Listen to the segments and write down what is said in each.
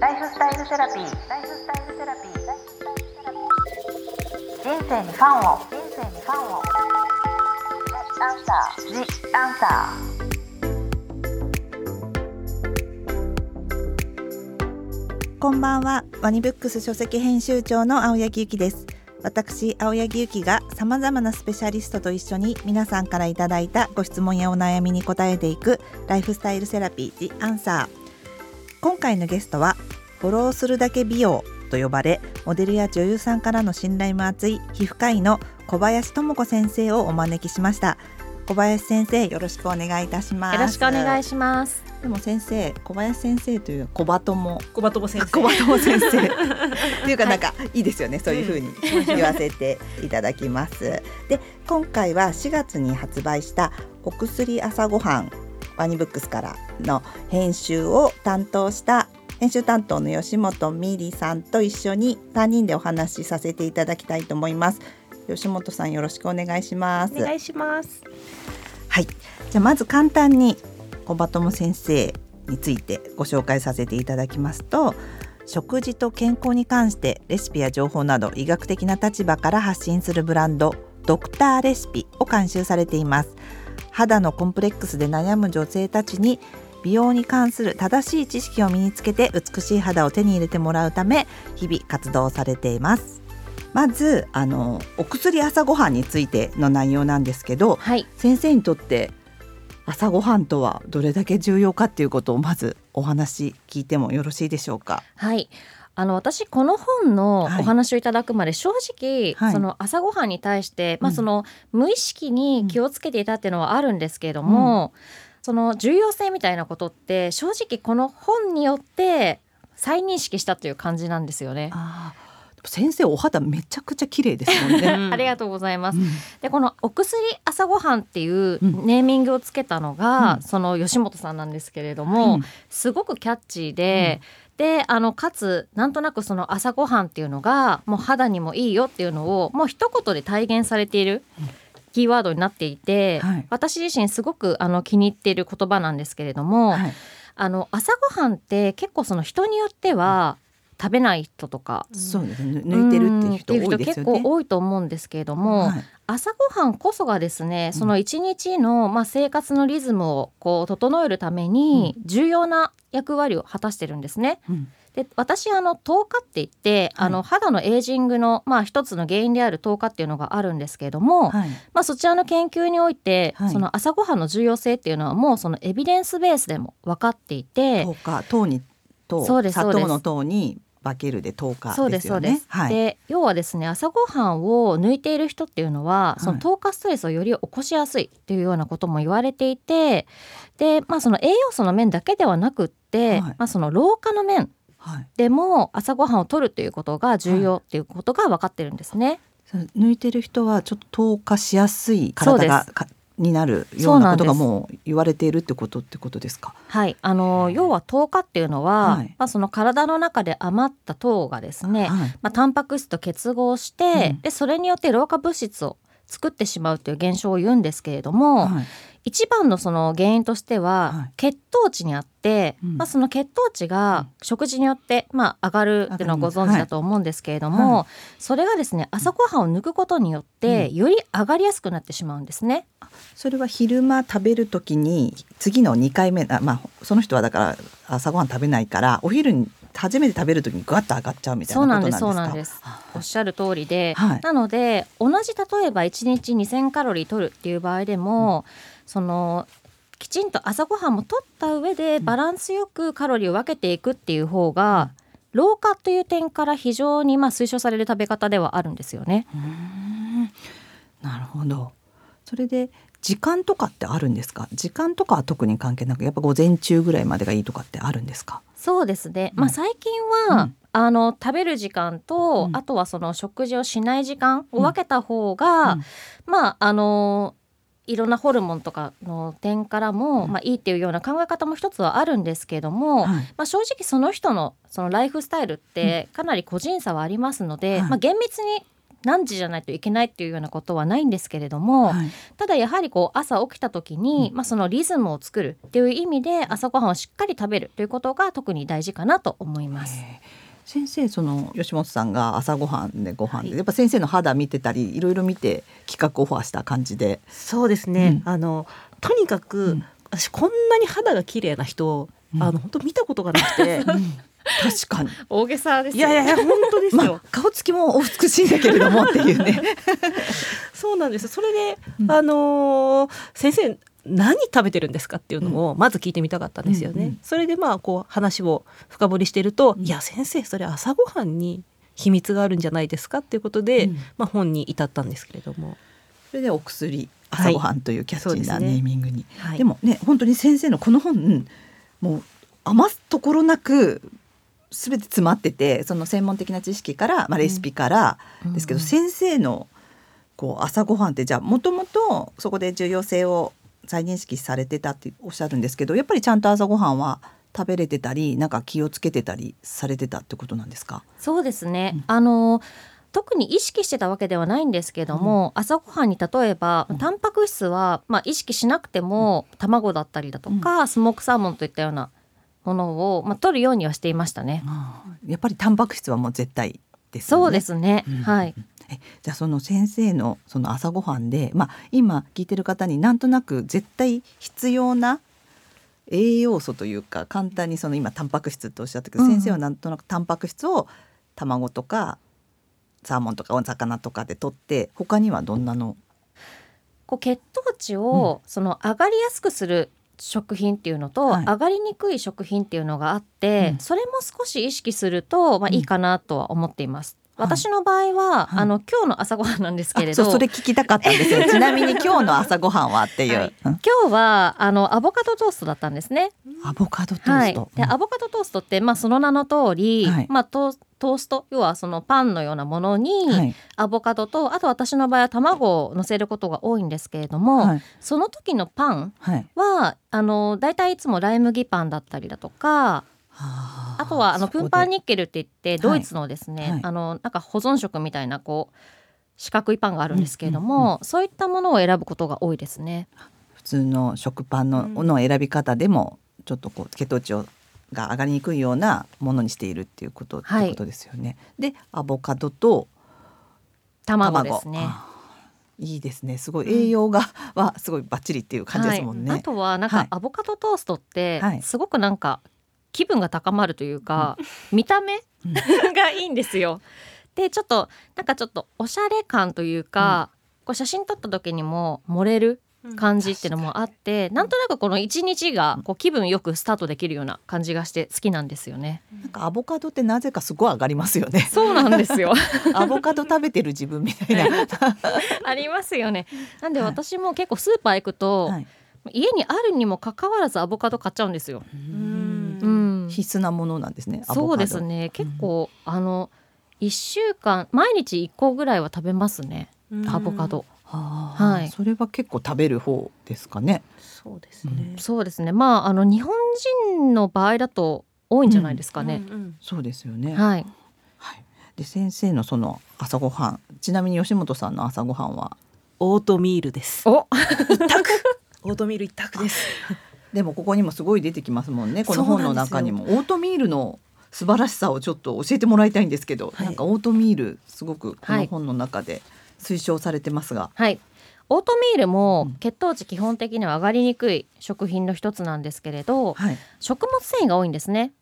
ライフスタイルセラピー。ライフスタイルセラピー。人生にファンを。人生にファンを。アンサー。ジアンサこんばんはワニブックス書籍編集長の青柳ゆきです私青柳ゆきがさまざまなスペシャリストと一緒に皆さんからいただいたご質問やお悩みに答えていくライフスタイルセラピー The Answer 今回のゲストはフォローするだけ美容と呼ばれモデルや女優さんからの信頼も厚い皮膚科医の小林智子先生をお招きしました。小林先生よろしくお願いいたします。よろしくお願いします。でも先生小林先生という小バトも。小バトモ先小バトも先生。っていうかなんかいいですよね、そういう風に言わせていただきます。で今回は4月に発売したお薬朝ごはんワニブックスからの編集を担当した編集担当の吉本美里さんと一緒に3人でお話しさせていただきたいと思います。吉本さんよろしくお願いします。お願いします。はい、じゃあまず簡単に小バトム先生についてご紹介させていただきますと食事と健康に関してレシピや情報など医学的な立場から発信するブランドドクターレシピを監修されています肌のコンプレックスで悩む女性たちに美容に関する正しい知識を身につけて美しい肌を手に入れてもらうため日々活動されていますまずあのお薬朝ごはんについての内容なんですけどはい。先生にとって朝ごはんとはどれだけ重要かっていうことをまずお話聞いてもよろしいでしょうか？はい。あの私この本のはいお話をいただくまで正直、はいその朝ごはんに対して、まうんあその無意識に気をつけていたっていうのはあるんですけれども、その重要性みたいなことって正直この本によって再認識したという感じなんですよね。先生お肌めちゃくちゃ綺麗ですもんね。ありがとうございます。うん。でこのお薬朝ごはんっていううん。ネーミングをつけたのが、うん。その吉本さんなんですけれども、うん。すごくキャッチーで、であのかつなんとなくその朝ごはんっていうのがもう肌にもいいよっていうのをもう一言で体現されているキーワードになっていて、はい。私自身すごくあの気に入っている言葉なんですけれども、はい。あの朝ごはんって結構その人によっては食べない人とか、そうですね。抜いてるっていう人い結構ね。多いと思うんですけれども、はい。朝ごはんこそがですねその一日の、まあ、生活のリズムをこう整えるために重要な役割を果たしてるんですね。うんで私あの糖化って言って、はいあの肌のエイジングの、まあ、一つの原因である糖化っていうのがあるんですけれども、はいまあ、そちらの研究において、はいその朝ごはんの重要性っていうのはもうそのエビデンスベースでも分かっていて糖化糖に糖そうですそうです砂糖の糖にバケルで糖化そうでよね。ですすそうです。はい。で要はですね朝ごはんを抜いている人っていうのは、いその糖化ストレスをより起こしやすいっていうようなことも言われていてで、まあ、その栄養素の面だけではなくって、はいまあ、その老化の面はい。でも朝ごはんを取るっていうことが重要っていうことが分かってるんですね。その抜いてる人はちょっと糖化しやすい体がかになるようなことがもう言われているってことってことですか？はい、あの要は糖化っていうのは、はいまあ、その体の中で余った糖がですね、はい。まあ、タンパク質と結合して、うんでそれによって老化物質を作ってしまうという現象を言うんですけれども、はい。一番のその原因としては、はい。血糖値にあって、うん。まあ、その血糖値が食事によって、まあ、上がるっていうのはご存知だと思うんですけれども、はそれがですね朝ごはんを抜くことによって、より上がりやすくなってしまうんですね。それは昼間食べるときに次の2回目あまあその人はだから朝ごはん食べないからお昼に初めて食べるときにぐわっと上がっちゃうみたいなことなんですか？そうなんですおっしゃる通りで、はい。なので同じ例えば1日2,000カロリー取るっていう場合でも、そのきちんと朝ごはんも取った上でバランスよくカロリーを分けていくっていう方が、老化という点から非常にまあ推奨される食べ方ではあるんですよね。なるほど。それで時間とかってあるんですか？時間とかは特に関係なくやっぱ午前中ぐらいまでがいいとかってあるんですか？そうですね、うんまあ、最近は、うん。あの食べる時間と、うん。あとはその食事をしない時間を分けた方が、うん。まああのいろんなホルモンとかの点からも、うんまあ、いいっていうような考え方も一つはあるんですけども、はい。まあ、正直その人のそのライフスタイルってかなり個人差はありますので、はい。まあ、厳密に何時じゃないといけないっていうようなことはないんですけれども、はい。ただやはりこう朝起きた時に、まあ、そのリズムを作るっていう意味で朝ごはんをしっかり食べるということが特に大事かなと思います。え。ー先生その吉本さんが朝ごはんでご飯で、はいやっぱ先生の肌見てたりいろいろ見て企画オファーした感じで、そうですね、うん。あのとにかく、うん。私こんなに肌が綺麗な人を、うん。あの本当見たことがなくて 確かに。大げさですいやいやいや本当ですよ、まあ顔つきもお美しいんだけれどもっていうね。そうなんですそれで、うん。あのー先生何食べてるんですかっていうのをまず聞いてみたかったんですよね、うんうん。それでまあこう話を深掘りしてると、うん。いや先生それ朝ごはんに秘密があるんじゃないですかっていうことで、うん。まあ、本に至ったんですけれども、それでお薬朝ごはんというキャッチーなネーミングに、はい。でもね本当に先生のこの本もう余すところなく全て詰まっててその専門的な知識から、まあ、レシピからですけど、うん先生のこう朝ごはんってじゃあもともとそこで重要性を再認識されてたっておっしゃるんですけどやっぱりちゃんと朝ごはんは食べれてたりなんか気をつけてたりされてたってことなんですか？そうですね、うん。あの特に意識してたわけではないんですけども、朝ごはんに例えば、うん。タンパク質は、まあ、意識しなくても、卵だったりだとか、スモークサーモンといったようなものを、まあ、取るようにはしていましたね。やっぱりタンパク質はもう絶対ですよね。そうですね、うんはい。えじゃあその先生のその朝ごはんで、まあ、今聞いてる方になんとなく絶対必要な栄養素というか簡単にその今タンパク質っておっしゃったけど、うん先生はなんとなくタンパク質を卵とかサーモンとかお魚とかで取って他にはどんなの？こう血糖値を、その上がりやすくする食品っていうのと、はい。上がりにくい食品っていうのがあって、うん。それも少し意識すると、まあ、うん。いいかなとは思っています。はい。私の場合は、はい。あの今日の朝ごはんなんですけれどあそれ聞きたかったんですよ。ちなみに今日の朝ごはんはっていう、はい。うん。今日はあのアボカドトーストだったんですね。アボカドトーはいスト、。で、うんアボカドトーストってまあその名の通り、はい。まあトートースト要はそのパンのようなものに、はい。アボカドとあと私の場合は卵を乗せることが多いんですけれども、はい。その時のパンはい。はあの大体いつもライ麦パンだったりだとかああとはあのプンパーニッケルって言ってドイツのですね、はい。あのなんか保存食みたいなこう四角いパンがあるんですけれども、うんうんそういったものを選ぶことが多いですね。普通の食パンの,、うん。の選び方でもちょっとこう血糖値をが上がりにくいようなものにしているっていうこと、はい。ことですよね。でアボカドと卵ですね。いいですね。すごい栄養が、はすごいバッチリっていう感じですもん。ね。はい、あとはなんはい。かアボカドトーストってはい。すごくなんか気分が高まるというか、見た目うん。がいいんですよ。でちょっとなんかちょっとおしゃれ感というか、こう写真撮った時にも盛れる感じっていうのもあって、なんとなくこの一日がこう気分よくスタートできるような感じがして好きなんですよね。なんかアボカドってなぜかすごい上がりますよね。そうなんですよ。アボカド食べてる自分みたいな。ありますよね。なんではい私も結構スーパー行くと、はい家にあるにもかかわらずアボカド買っちゃうんですよ。うんうん。必須なものなんですね。アボカドそうですね結構、あの1週間毎日1個ぐらいは食べますねうんアボカド、はあ。はい。それは結構食べる方ですかね。そうですね、そうですね。まああの日本人の場合だと多いんじゃないですかね、うんうん。そうですよね。はい。はい。で先生のその朝ごはん、ちなみに吉本さんの朝ごはんは、オートミールですおオートミール一択です。でもここにもすごい出てきますもんね。この本の中にも。オートミールの素晴らしさをちょっと教えてもらいたいんですけど、はい。なんかオートミールすごくこはい。の本の中で推奨されてますが、はい。オートミールもうん。血糖値基本的には上がりにくい食品の一つなんですけれどはい。食物繊維が多いんですね。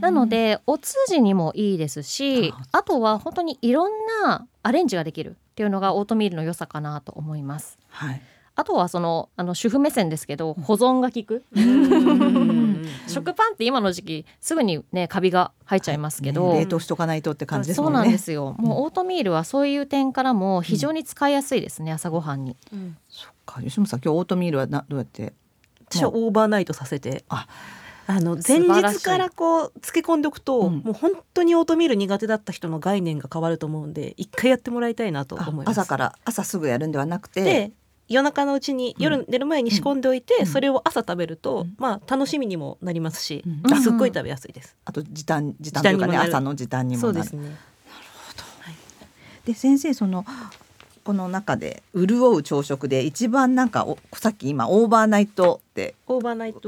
なのでお通じにもいいですしああとは本当にいろんなアレンジができるっていうのがオートミールの良さかなと思います。はい。あとはそのあの主婦目線ですけど保存が効く。うん。食パンって今の時期すぐにねカビが入っちゃいますけど、ね冷凍しとかないとって感じですもね。そうんなんですよ。もうオートミールはそういう点からも非常に使いやすいですね、朝ごはんに。うん。そっか。吉本さん今日オートミールはなどうやって？私はオーバーナイトさせて。あ。あの前日からこう漬け込んでおくと、うん。もう本当にオートミール苦手だった人の概念が変わると思うんで一回やってもらいたいなとあ思います。朝から朝すぐやるんではなくてで夜中のうちにうん。夜寝る前に仕込んでおいて、うん。それを朝食べると、うん。まあ楽しみにもなりますし、うん。うんすっごい食べやすいです。あと時短時短というかね朝の時短にもなる。そうですね。でで先生そのこの中で潤う朝食で一番なんかおさっき今オーバーナイトって。オーバーナイト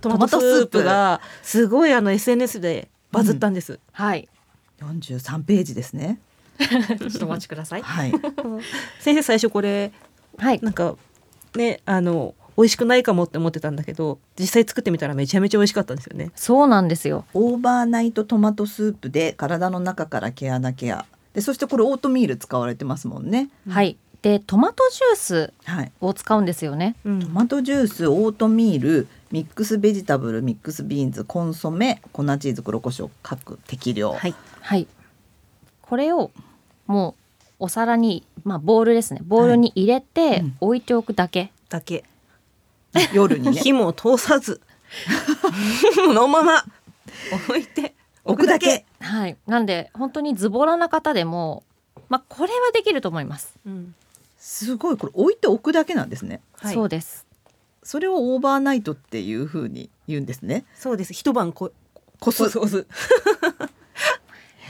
トマトスープがすごいあの SNS でバズったんです。はい。43ページですね。ちょっとお待ちください。はい。先生最初これはいなんかねあの美味しくないかもって思ってたんだけど実際作ってみたらめちゃめちゃ美味しかったんですよね。そうなんですよオーバーナイトトマトスープで体の中から毛穴ケア。でそしてこれオートミール使われてますもんね。はいでトマトジュースはい。を使うんですよねうんトマトジュース、オートミール、ミックスベジタブル、ミックスビーンズ、コンソメ、粉チーズ、黒胡椒各適量。はいはいこれをもうお皿にまあボウルですね。ボウルに入れてうん。置いておくだけ、だけ。夜にね。火も通さず。そのまま。置いて。置くだけ。はい。なんで本当にズボラな方でもまあこれはできると思います、うん。すごいこれ置いておくだけなんですね。はい。そうです。それをオーバーナイトっていう風に言うんですね。そうです。一晩ここす。こす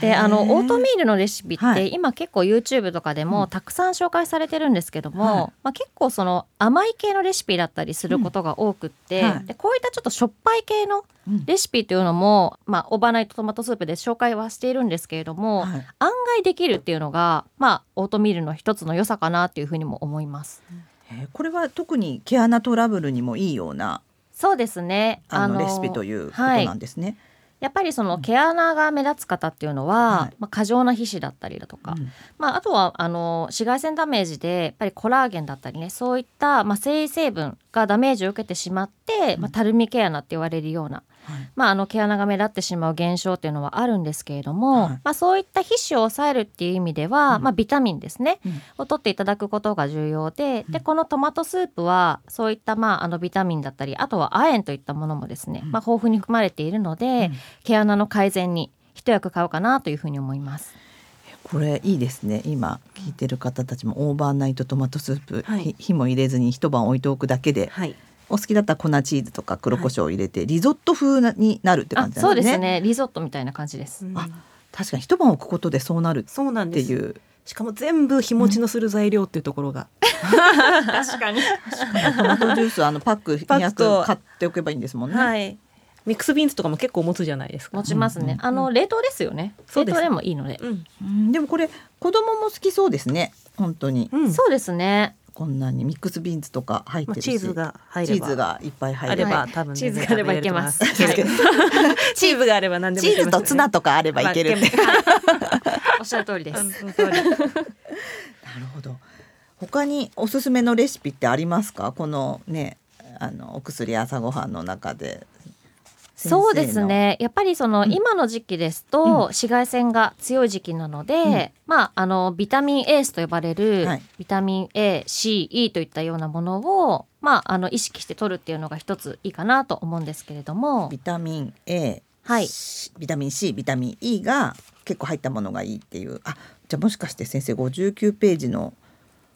であのオートミールのレシピって、はい。今結構 YouTube とかでうん。もたくさん紹介されてるんですけども、はい。まあ、結構その甘い系のレシピだったりすることが多くって、うんはい。でこういったちょっとしょっぱい系のうん。レシピというのも、まあ、オーバーナイトトマトスープで紹介はしているんですけれども、はい。案外できるっていうのが、まあ、オートミールの一つの良さかなっていうふうにも思います。えー。これは特に毛穴トラブルにもいいようなそうですね。あのレシピということはいなんですね。やっぱりその毛穴が目立つ方っていうのは、はい。まあ、過剰な皮脂だったりだとか、うん。まあ、あとはあの紫外線ダメージでやっぱりコラーゲンだったりねそういった、まあ、繊維成分がダメージを受けてしまって、まあ、たるみ毛穴って言われるような、はいまあ、あの毛穴が目立ってしまう現象っていうのはあるんですけれども、はい。まあ、そういった皮脂を抑えるっていう意味では、うん。まあ、ビタミンですね、うん。を取っていただくことが重要でうん。でこのトマトスープはそういった、まあ、あのビタミンだったりあとは亜鉛といったものもですね、うん。まあ、豊富に含まれているので、うん。毛穴の改善に一役買うかなというふうに思います。これいいですね。今聞いてる方たちもオーバーナイトトマトスープ、はい。ひ火も入れずに一晩置いておくだけで。はいお好きだったら粉チーズとか黒胡椒を入れて、リゾット風になるってあ感じそうですね。ですねリゾットみたいな感じです。あ確かに一晩置くことでそうなるそうなんですっていうしかも全部日持ちのする材料っていうところが、確かに。トマトジュースあのパックパックと200買っておけばいいんですもんね。はいミックスビーンズとかも結構持つじゃないですか持ちますね。うんあの冷凍ですよね。冷凍でもいいので。うんうんでもこれ子供も好きそうですね本当にうんそうですね。こんなにミックスビーンズとか入ってまあ、るし、チーズが入チれば。ーズがいっぱい入れば、あれば、はい多分チーズがあればいけます。チーズチーズがあれば何でもチーズとツナととかあればいける。って、おっしゃる通りです。なるほど。他におすすめのレシピってありますか？このねあのお薬朝ごはんの中でそうですね。やっぱりその、うん。今の時期ですと、うん。紫外線が強い時期なので、うん。まああのビタミン A と呼ばれる、はい。ビタミン ACE といったようなものをまああの意識して取るっていうのが一ついいかなと思うんですけれども。ビタミン A、はい。しビタミン C ビタミン E が結構入ったものがいいっていう。あじゃあもしかして先生59ページの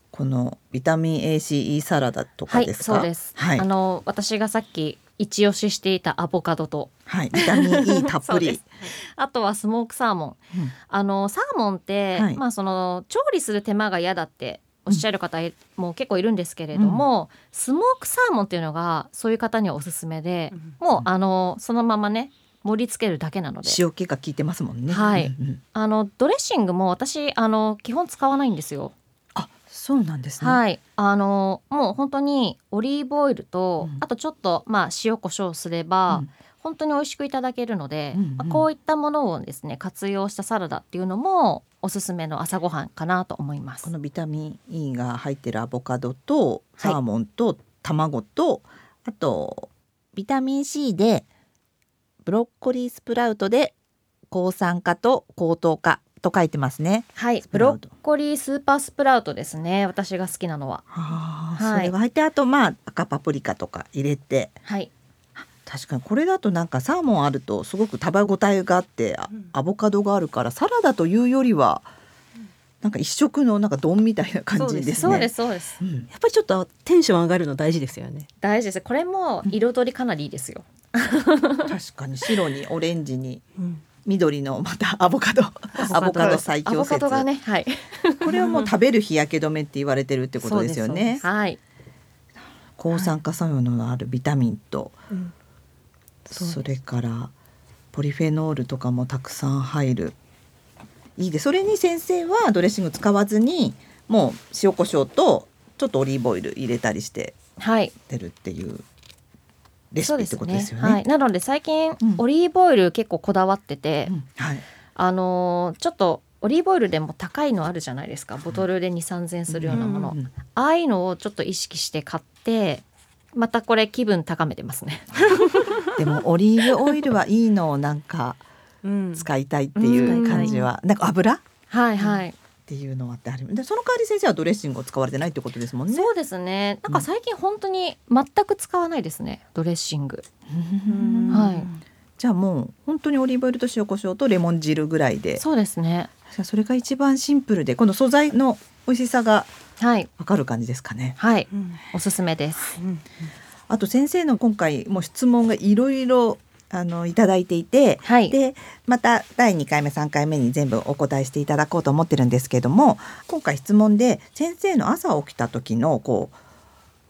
このビタミン ACE サラダとはいかですか？そうです、はい。あの私がさっき一押ししていたアボカドと。はい、ビタミン E たっぷり。あとはスモークサーモン。うん。あのサーモンって、はい。まあその調理する手間が嫌だっておっしゃる方も結構いるんですけれども、スモークサーモンっていうのがそういう方にはおすすめで、もうあのそのままね盛り付けるだけなので。塩気が効いてますもんね。はい。うんうん。あのドレッシングも私あの基本使わないんですよ。あ、そうなんですね。はい。あのもう本当にオリーブオイルと、うん。あとちょっとまあ塩コショウすれば、うん。本当に美味しくいただけるので、うんうん。まあこういったものをですね活用したサラダっていうのもおすすめの朝ごはんかなと思います。こ。のビタミン E が入ってるアボカドとサーモンと卵と、あとビタミン C でブロッコリースプラウトで抗酸化と高糖化と書いてますね。はいブロッコリースーパースプラウトですね。私が好きなのは。はあ、はいそれが入ってあとまあ赤パプリカとか入れてはい、確かにこれだとなんかサーモンあるとすごく食べ応えがあってあうんアボカドがあるからサラダというよりはなんか一食のなんか丼みたいな感じですね。そうですそうです。うんやっぱりちょっとテンション上がるの大事ですよね。大事です。これも彩りかなりいいですよ。確かに白にオレンジにうん、緑のまたアボカドアボカド。最強説。アボカドがね、はい。これはもう食べる日焼け止めって言われてるってことですよね。はい。抗酸化作用のあるビタミンと、うん。それからポリフェノールとかもたくさん入る。いいでそれに先生はドレッシング使わずにもう塩コショウとちょっとオリーブオイル入れたりしてはい。出るっていうレシピってそうですねことですよね。はい、なので最近、うん。オリーブオイル結構こだわってて、うん。はい。あのーちょっとオリーブオイルでも高いのあるじゃないですか。ボトルで2 3 0 0円するようなもの、うんうんああいうのをちょっと意識して買ってまたこれ気分高めてますね。でもオリーブオイルはいいのをなんかうん。使いたいっていう感じは、なんか油？っはいはい、ていうのはってあるでその代わり先生はドレッシングを使われてないってことですもんね。そうですね。なんか最近本当に全く使わないですねドレッシング。うん。はい。じゃあもう本当にオリーブオイルと塩コショウとレモン汁ぐらいで。そうですね。それが一番シンプルでこの素材の美味しさがはい。わかる感じですかね。はい。うん。おすすめです。うん。あと先生の今回もう質問がいろいろあのいただいていて、はい。でまた第2回目3回目に全部お答えしていただこうと思ってるんですけれども今回質問で先生の朝起きた時のこ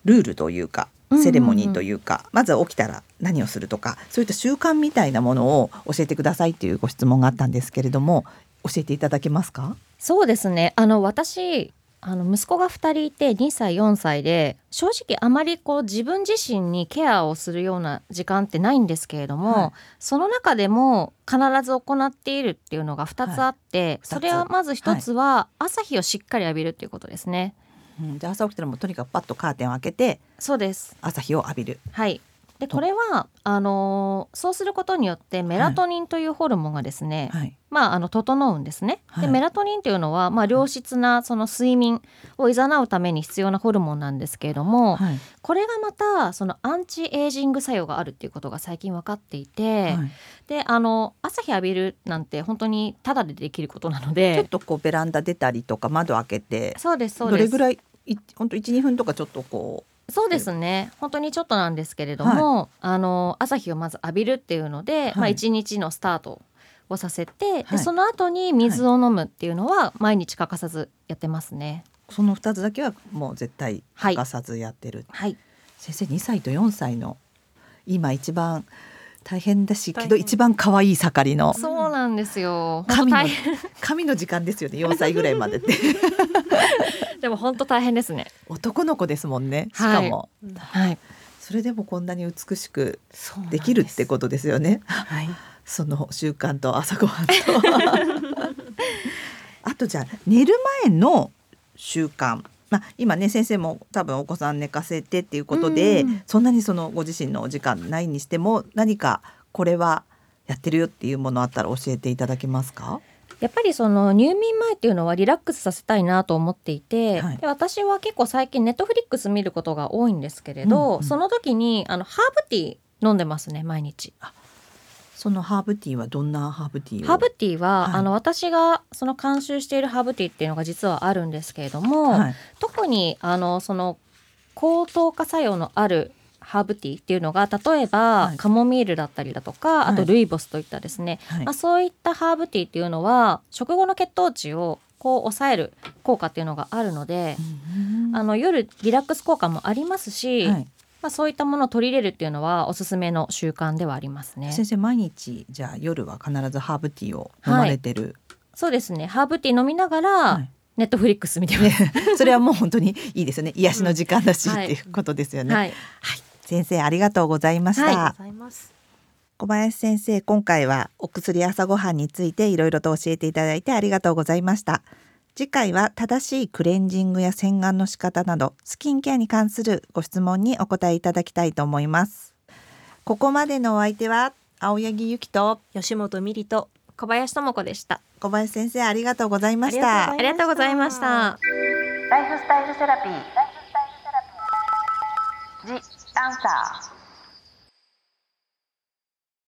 うルールというかセレモニーというか、まずは起きたら何をするとかそういった習慣みたいなものを教えてくださいっていうご質問があったんですけれども教えていただけますか？そうですね。あの私あの息子が2人いて2歳4歳で正直あまりこう自分自身にケアをするような時間ってないんですけれども、はい。その中でも必ず行っているっていうのが2つあって、二つ。それはまず1つは朝日をしっかり浴びるっていうことですね。うん、で朝起きたらもうとにかくパッとカーテンを開けてそうです。朝日を浴びる。はいでと。これはあのーそうすることによってメラトニンというホルモンがですね、はい、まあ、あの整うんですね。はい。でメラトニンっていうのは、まあ、良質なその睡眠を誘うために必要なホルモンなんですけれども、はい。これがまたそのアンチエイジング作用があるっていうことが最近分かっていて、はい。であの朝日浴びるなんて本当にタダでできることなのちょっでとこうベランダ出たりとか窓開けてそうですそうです。どれぐらいい本当一二分とかちょっとこそうですね。本当にちょっとなんですけれども、あの朝日をまず浴びるっていうので、まあ、はい一日のスタートをさせて、はい。でその後に水を飲むっていうのは毎日欠かさずやってますね。うその二つだけはもう絶対はい欠かさずやってる。はい。先生2歳と4歳の今一番大変だしけど一番可愛い盛りの。そうなんですよ。神の神の時間ですよね4歳ぐらいまでってでも本当大変ですね。男の子ですもんね。しかも、はい。それでもこんなに美しくできるってことですよね。はい。その習慣と朝ごはんと。あとじゃあ寝る前の習慣。まあ、今ね先生も多分お子さん寝かせてっていうことで、うん。そんなにそのご自身のお時間ないにしても何かこれはやってるよっていうものあったら教えていただけますかやっぱりその入眠前っていうのはリラックスさせたいなと思っていて、はい。で私は結構最近ネットフリックス見ることが多いんですけれど、うんうん。その時にあのハーブティー飲んでますね毎日。そのハーブティーはどんなハーブティーを？ハーブティーは、はい。あの私がその監修しているハーブティーっていうのが実はあるんですけれども、はい。特にあのその高糖化作用のあるハーブティーっていうのが例えば、はい。カモミールだったりだとかあはい。とルイボスといったですね、はい。まあ、そういったハーブティーっていうのは食後の血糖値をこう抑える効果っていうのがあるので、うんあの夜リラックス効果もありますし、はい。まあ、そういったものを取り入れるっていうのはおすすめの習慣ではありますね。先生毎日じゃあ夜は必ずハーブティーを飲まれてる、そうですね。ハーブティー飲みながら、はい。ネットフリックス見てます。ね、それはもう本当にいいですよね。癒しの時間だし、っていうことですよね、はい、先生ありがとうございました、はい小林先生今回はお薬朝ごはんについていろいろと教えていただいてありがとうございました次回は正しいクレンジングや洗顔の仕方などスキンケアに関するご質問にお答えいただきたいと思いますここまでのお相手は青柳ゆきと吉本美里と小林智子でした。小林先生ありがとうございましありがとうございましたありがとうございました。ライフスタイルセラピー。ジ・アンサー。